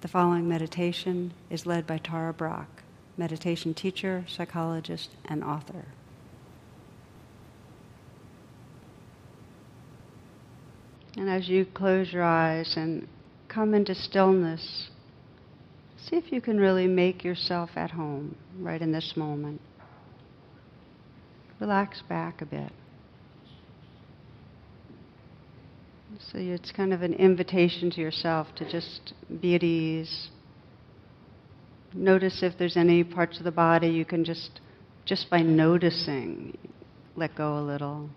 The following meditation is led by Tara Brach, meditation teacher, psychologist, and author. And as you close your eyes and come into stillness, see if you can really make yourself at home right in this moment. Relax back a bit. So it's kind of an invitation to yourself to just be at ease. Notice if there's any parts of the body you can just, just by noticing, let go a little.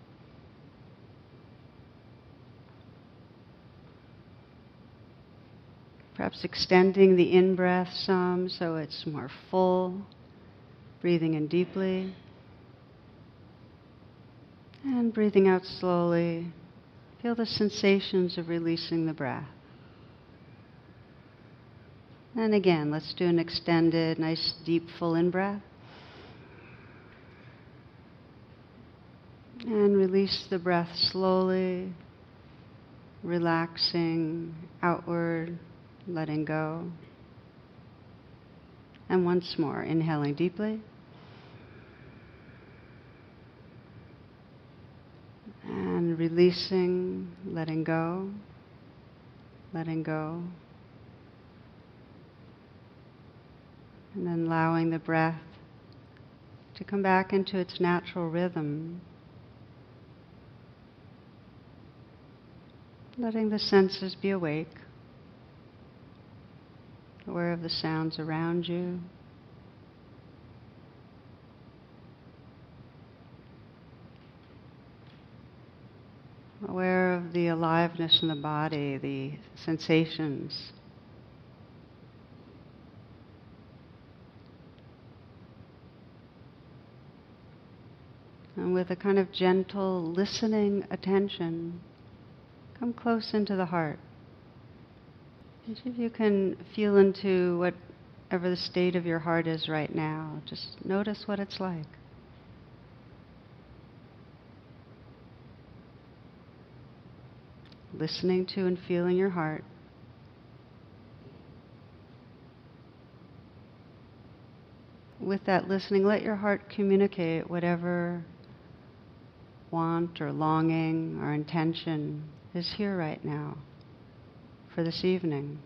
Perhaps extending the in breath some so it's more full, breathing in deeply, and breathing out slowly. Feel the sensations of releasing the breath. And again, let's do an extended, nice, deep, full in breath. And release the breath slowly, relaxing outward, letting go. And once more, inhaling deeply. And releasing, letting go, letting go. And then allowing the breath to come back into its natural rhythm. Letting the senses be awake, aware of the sounds around you. Aware of the aliveness in the body, the sensations. And with a kind of gentle listening attention, come close into the heart. See if you can feel into whatever the state of your heart is right now. Just notice what it's like. Listening to and feeling your heart. With that listening, let your heart communicate whatever want or longing or intention is here right now for this evening.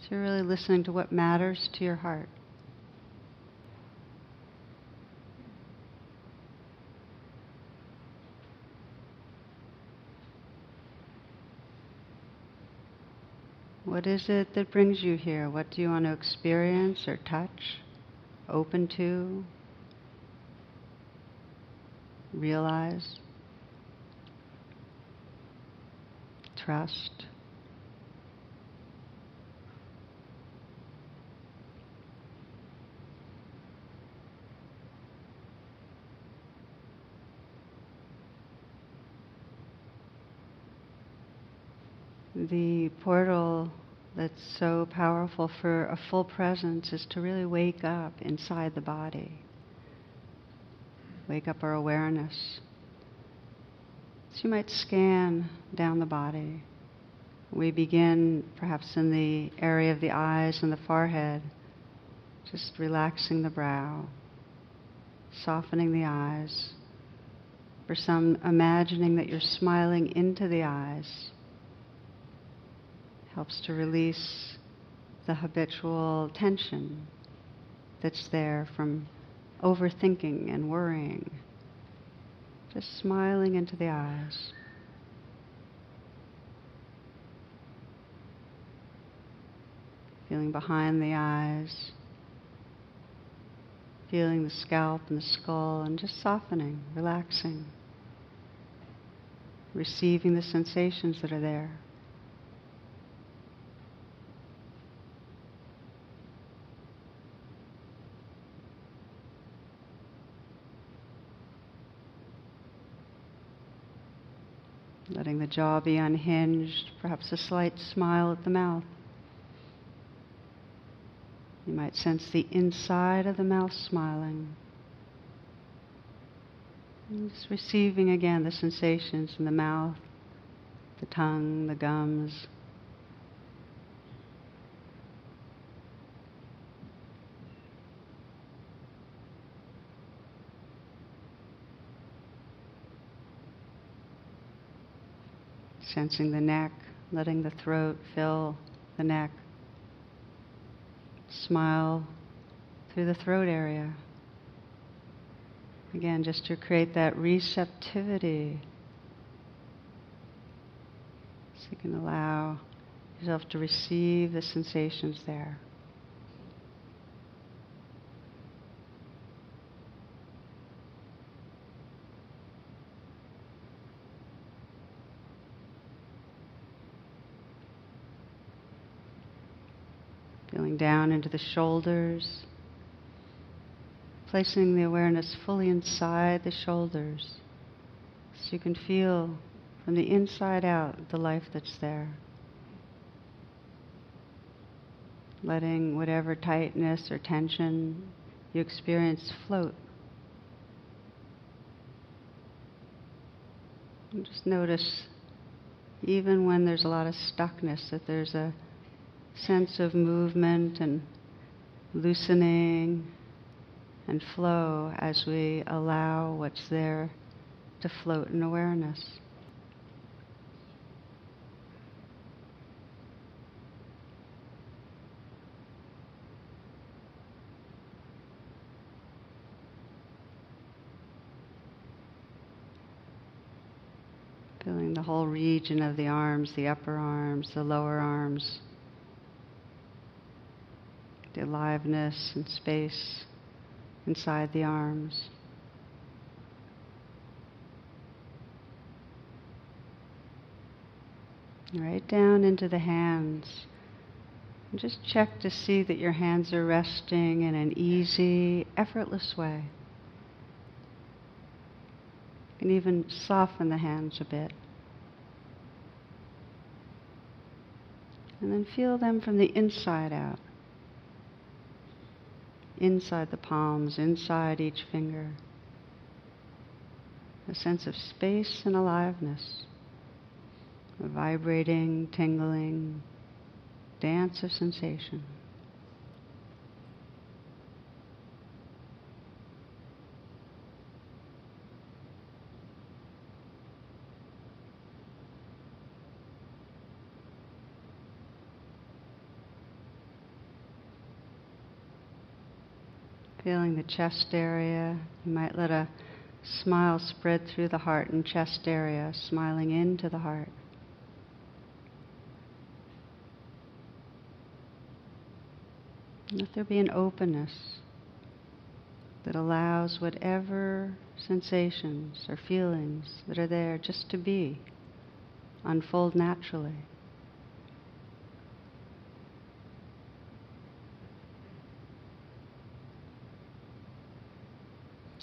So you're really listening to what matters to your heart. What is it that brings you here? What do you want to experience or touch, open to, realize, trust? The portal that's so powerful for a full presence is to really wake up inside the body. Wake up our awareness. So you might scan down the body. We begin perhaps in the area of the eyes and the forehead, just relaxing the brow, softening the eyes. For some, imagining that you're smiling into the eyes helps to release the habitual tension that's there from overthinking and worrying. Just smiling into the eyes. Feeling behind the eyes. Feeling the scalp and the skull and just softening, relaxing. Receiving the sensations that are there. Letting the jaw be unhinged, perhaps a slight smile at the mouth. You might sense the inside of the mouth smiling. And just receiving again the sensations in the mouth, the tongue, the gums. Sensing the neck, letting the throat fill the neck. Smile through the throat area. Again, just to create that receptivity. So you can allow yourself to receive the sensations there. Feeling down into the shoulders, placing the awareness fully inside the shoulders so you can feel from the inside out the life that's there. Letting whatever tightness or tension you experience float. And just notice, even when there's a lot of stuckness, that there's a sense of movement and loosening and flow as we allow what's there to float in awareness. Feeling the whole region of the arms, the upper arms, the lower arms, aliveness and space inside the arms. Right down into the hands. And just check to see that your hands are resting in an easy, effortless way. Can even soften the hands a bit. And then feel them from the inside out inside the palms, inside each finger. A sense of space and aliveness, a vibrating, tingling dance of sensation. Feeling the chest area. You might let a smile spread through the heart and chest area, smiling into the heart. Let there be an openness that allows whatever sensations or feelings that are there just to be, unfold naturally.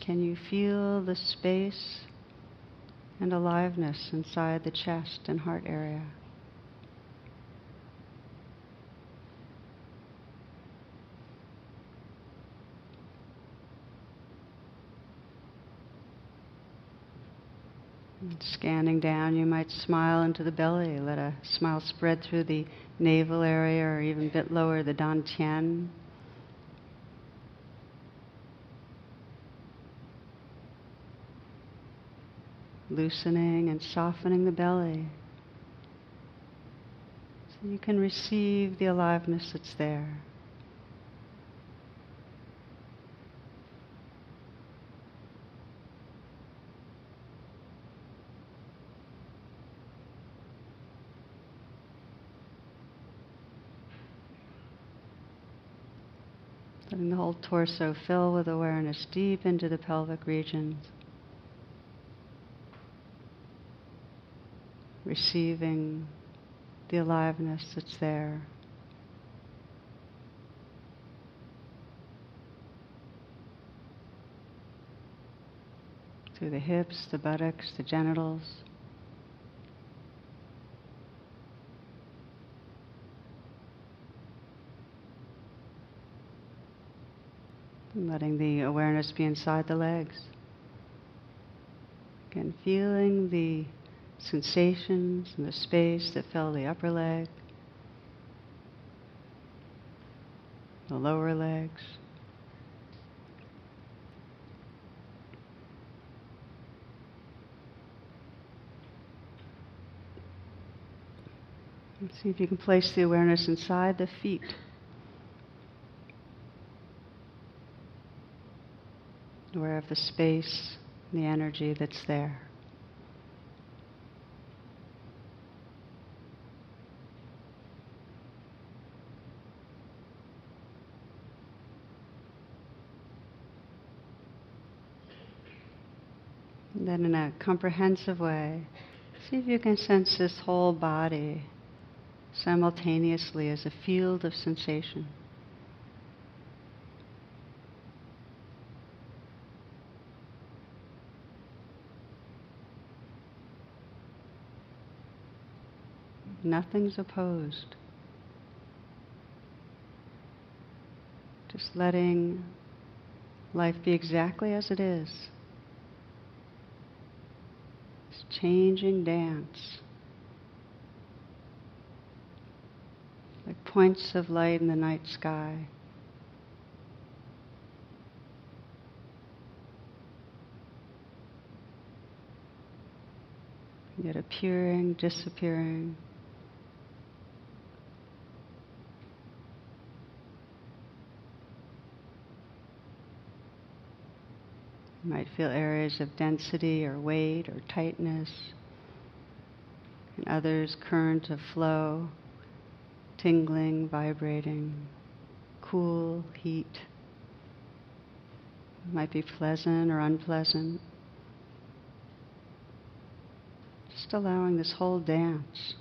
Can you feel the space and aliveness inside the chest and heart area? Scanning down, you might smile into the belly. Let a smile spread through the navel area or even a bit lower, the dantian. Loosening and softening the belly. So you can receive the aliveness that's there. Letting the whole torso fill with awareness deep into the pelvic regions. Receiving the aliveness that's there. Through the hips, the buttocks, the genitals. letting the awareness be inside the legs. Again, feeling the sensations in the space that fill the upper leg, the lower legs. And see if you can place the awareness inside the feet. Aware of the space, the energy that's there. Then, in a comprehensive way, see if you can sense this whole body simultaneously as a field of sensation. Nothing's opposed. Just letting life be exactly as it is. This changing dance. Like points of light in the night sky. Yet appearing, disappearing. You might feel areas of density or weight or tightness, and others current of flow, tingling, vibrating, cool, heat. It might be pleasant or unpleasant. Just allowing this whole dance.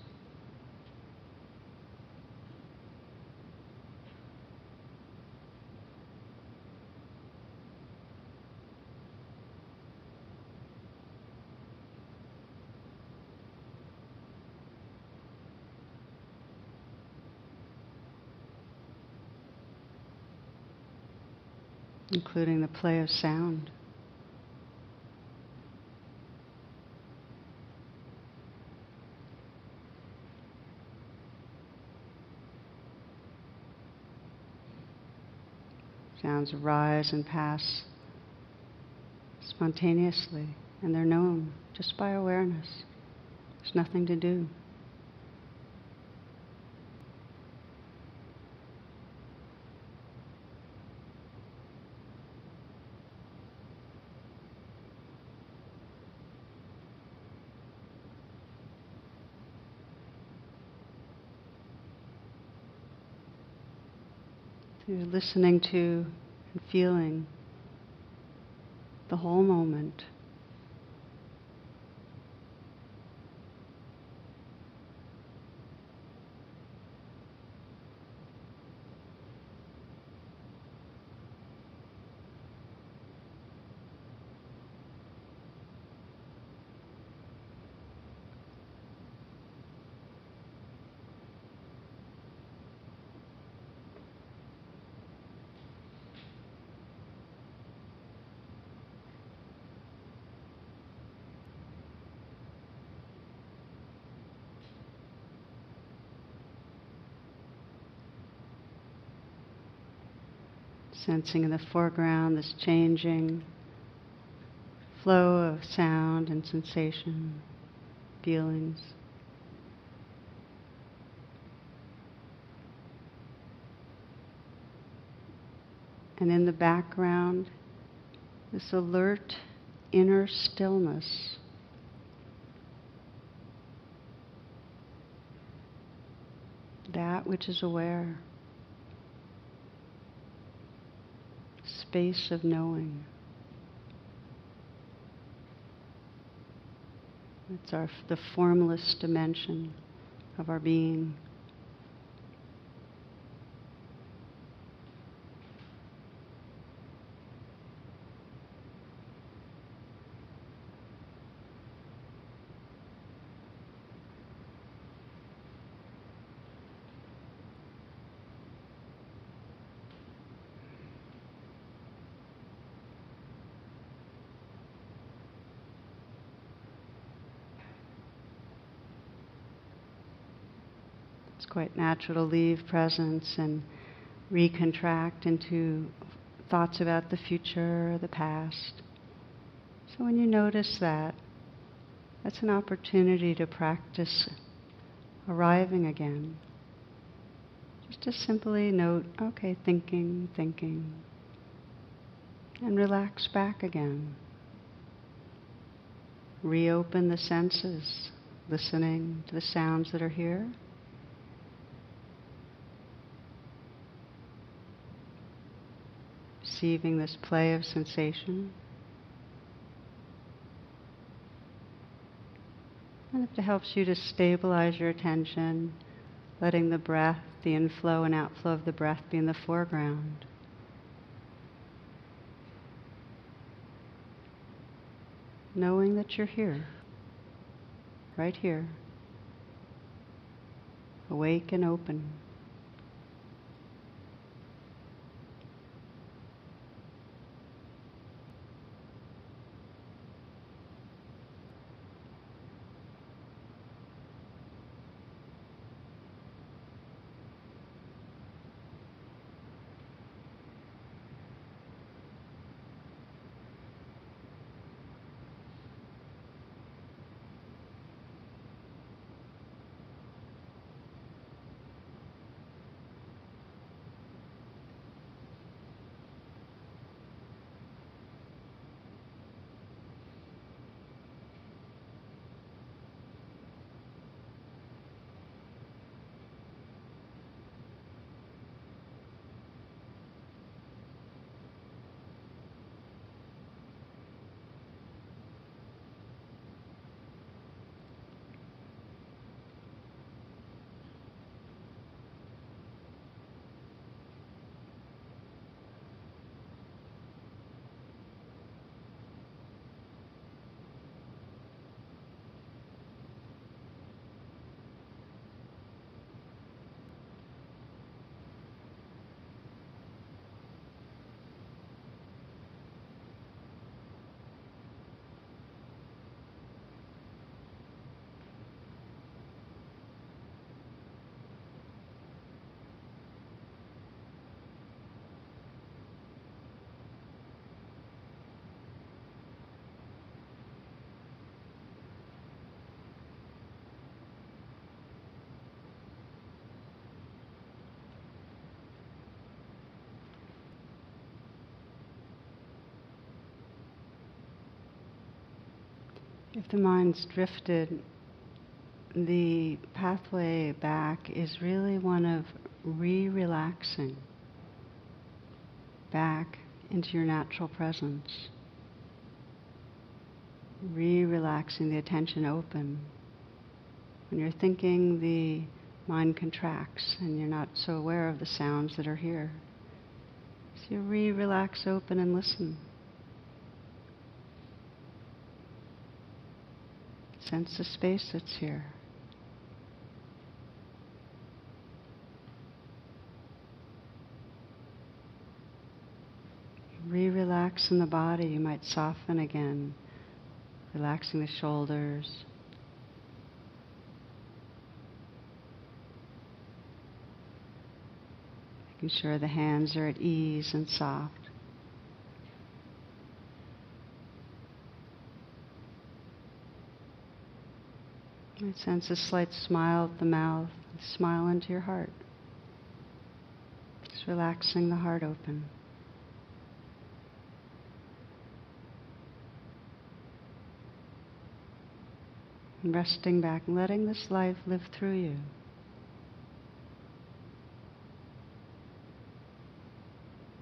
Including the play of sound. Sounds arise and pass spontaneously, and they're known just by awareness. There's nothing to do. You're listening to and feeling the whole moment. Sensing in the foreground this changing flow of sound and sensation, feelings. And in the background, this alert inner stillness. That which is aware. Space of knowing. It's our, the formless dimension of our being. It's quite natural to leave presence and recontract into thoughts about the future the past. So when you notice that, that's an opportunity to practice arriving again. Just to simply note, okay, thinking, thinking, and relax back again. Reopen the senses, listening to the sounds that are here. Receiving this play of sensation. And if it helps you to stabilize your attention, letting the breath, the inflow and outflow of the breath be in the foreground. Knowing that you're here, right here, awake and open. If the mind's drifted, the pathway back is really one of re relaxing back into your natural presence. Re relaxing the attention open. When you're thinking, the mind contracts and you're not so aware of the sounds that are here. So you re relax open and listen. Sense the space that's here. Re relax in the body. You might soften again, relaxing the shoulders. Making sure the hands are at ease and soft. I sense a slight smile at the mouth, smile into your heart. Just relaxing the heart open. And resting back and letting this life live through you.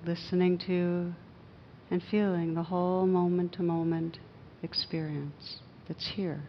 Listening to and feeling the whole moment to moment experience that's here.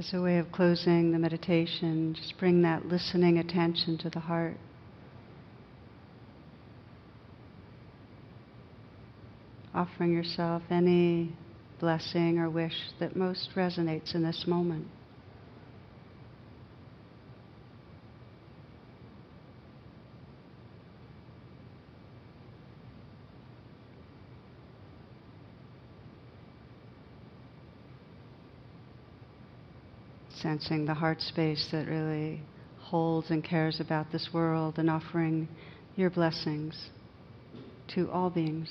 As a way of closing the meditation, just bring that listening attention to the heart. Offering yourself any blessing or wish that most resonates in this moment. Sensing the heart space that really holds and cares about this world and offering your blessings to all beings.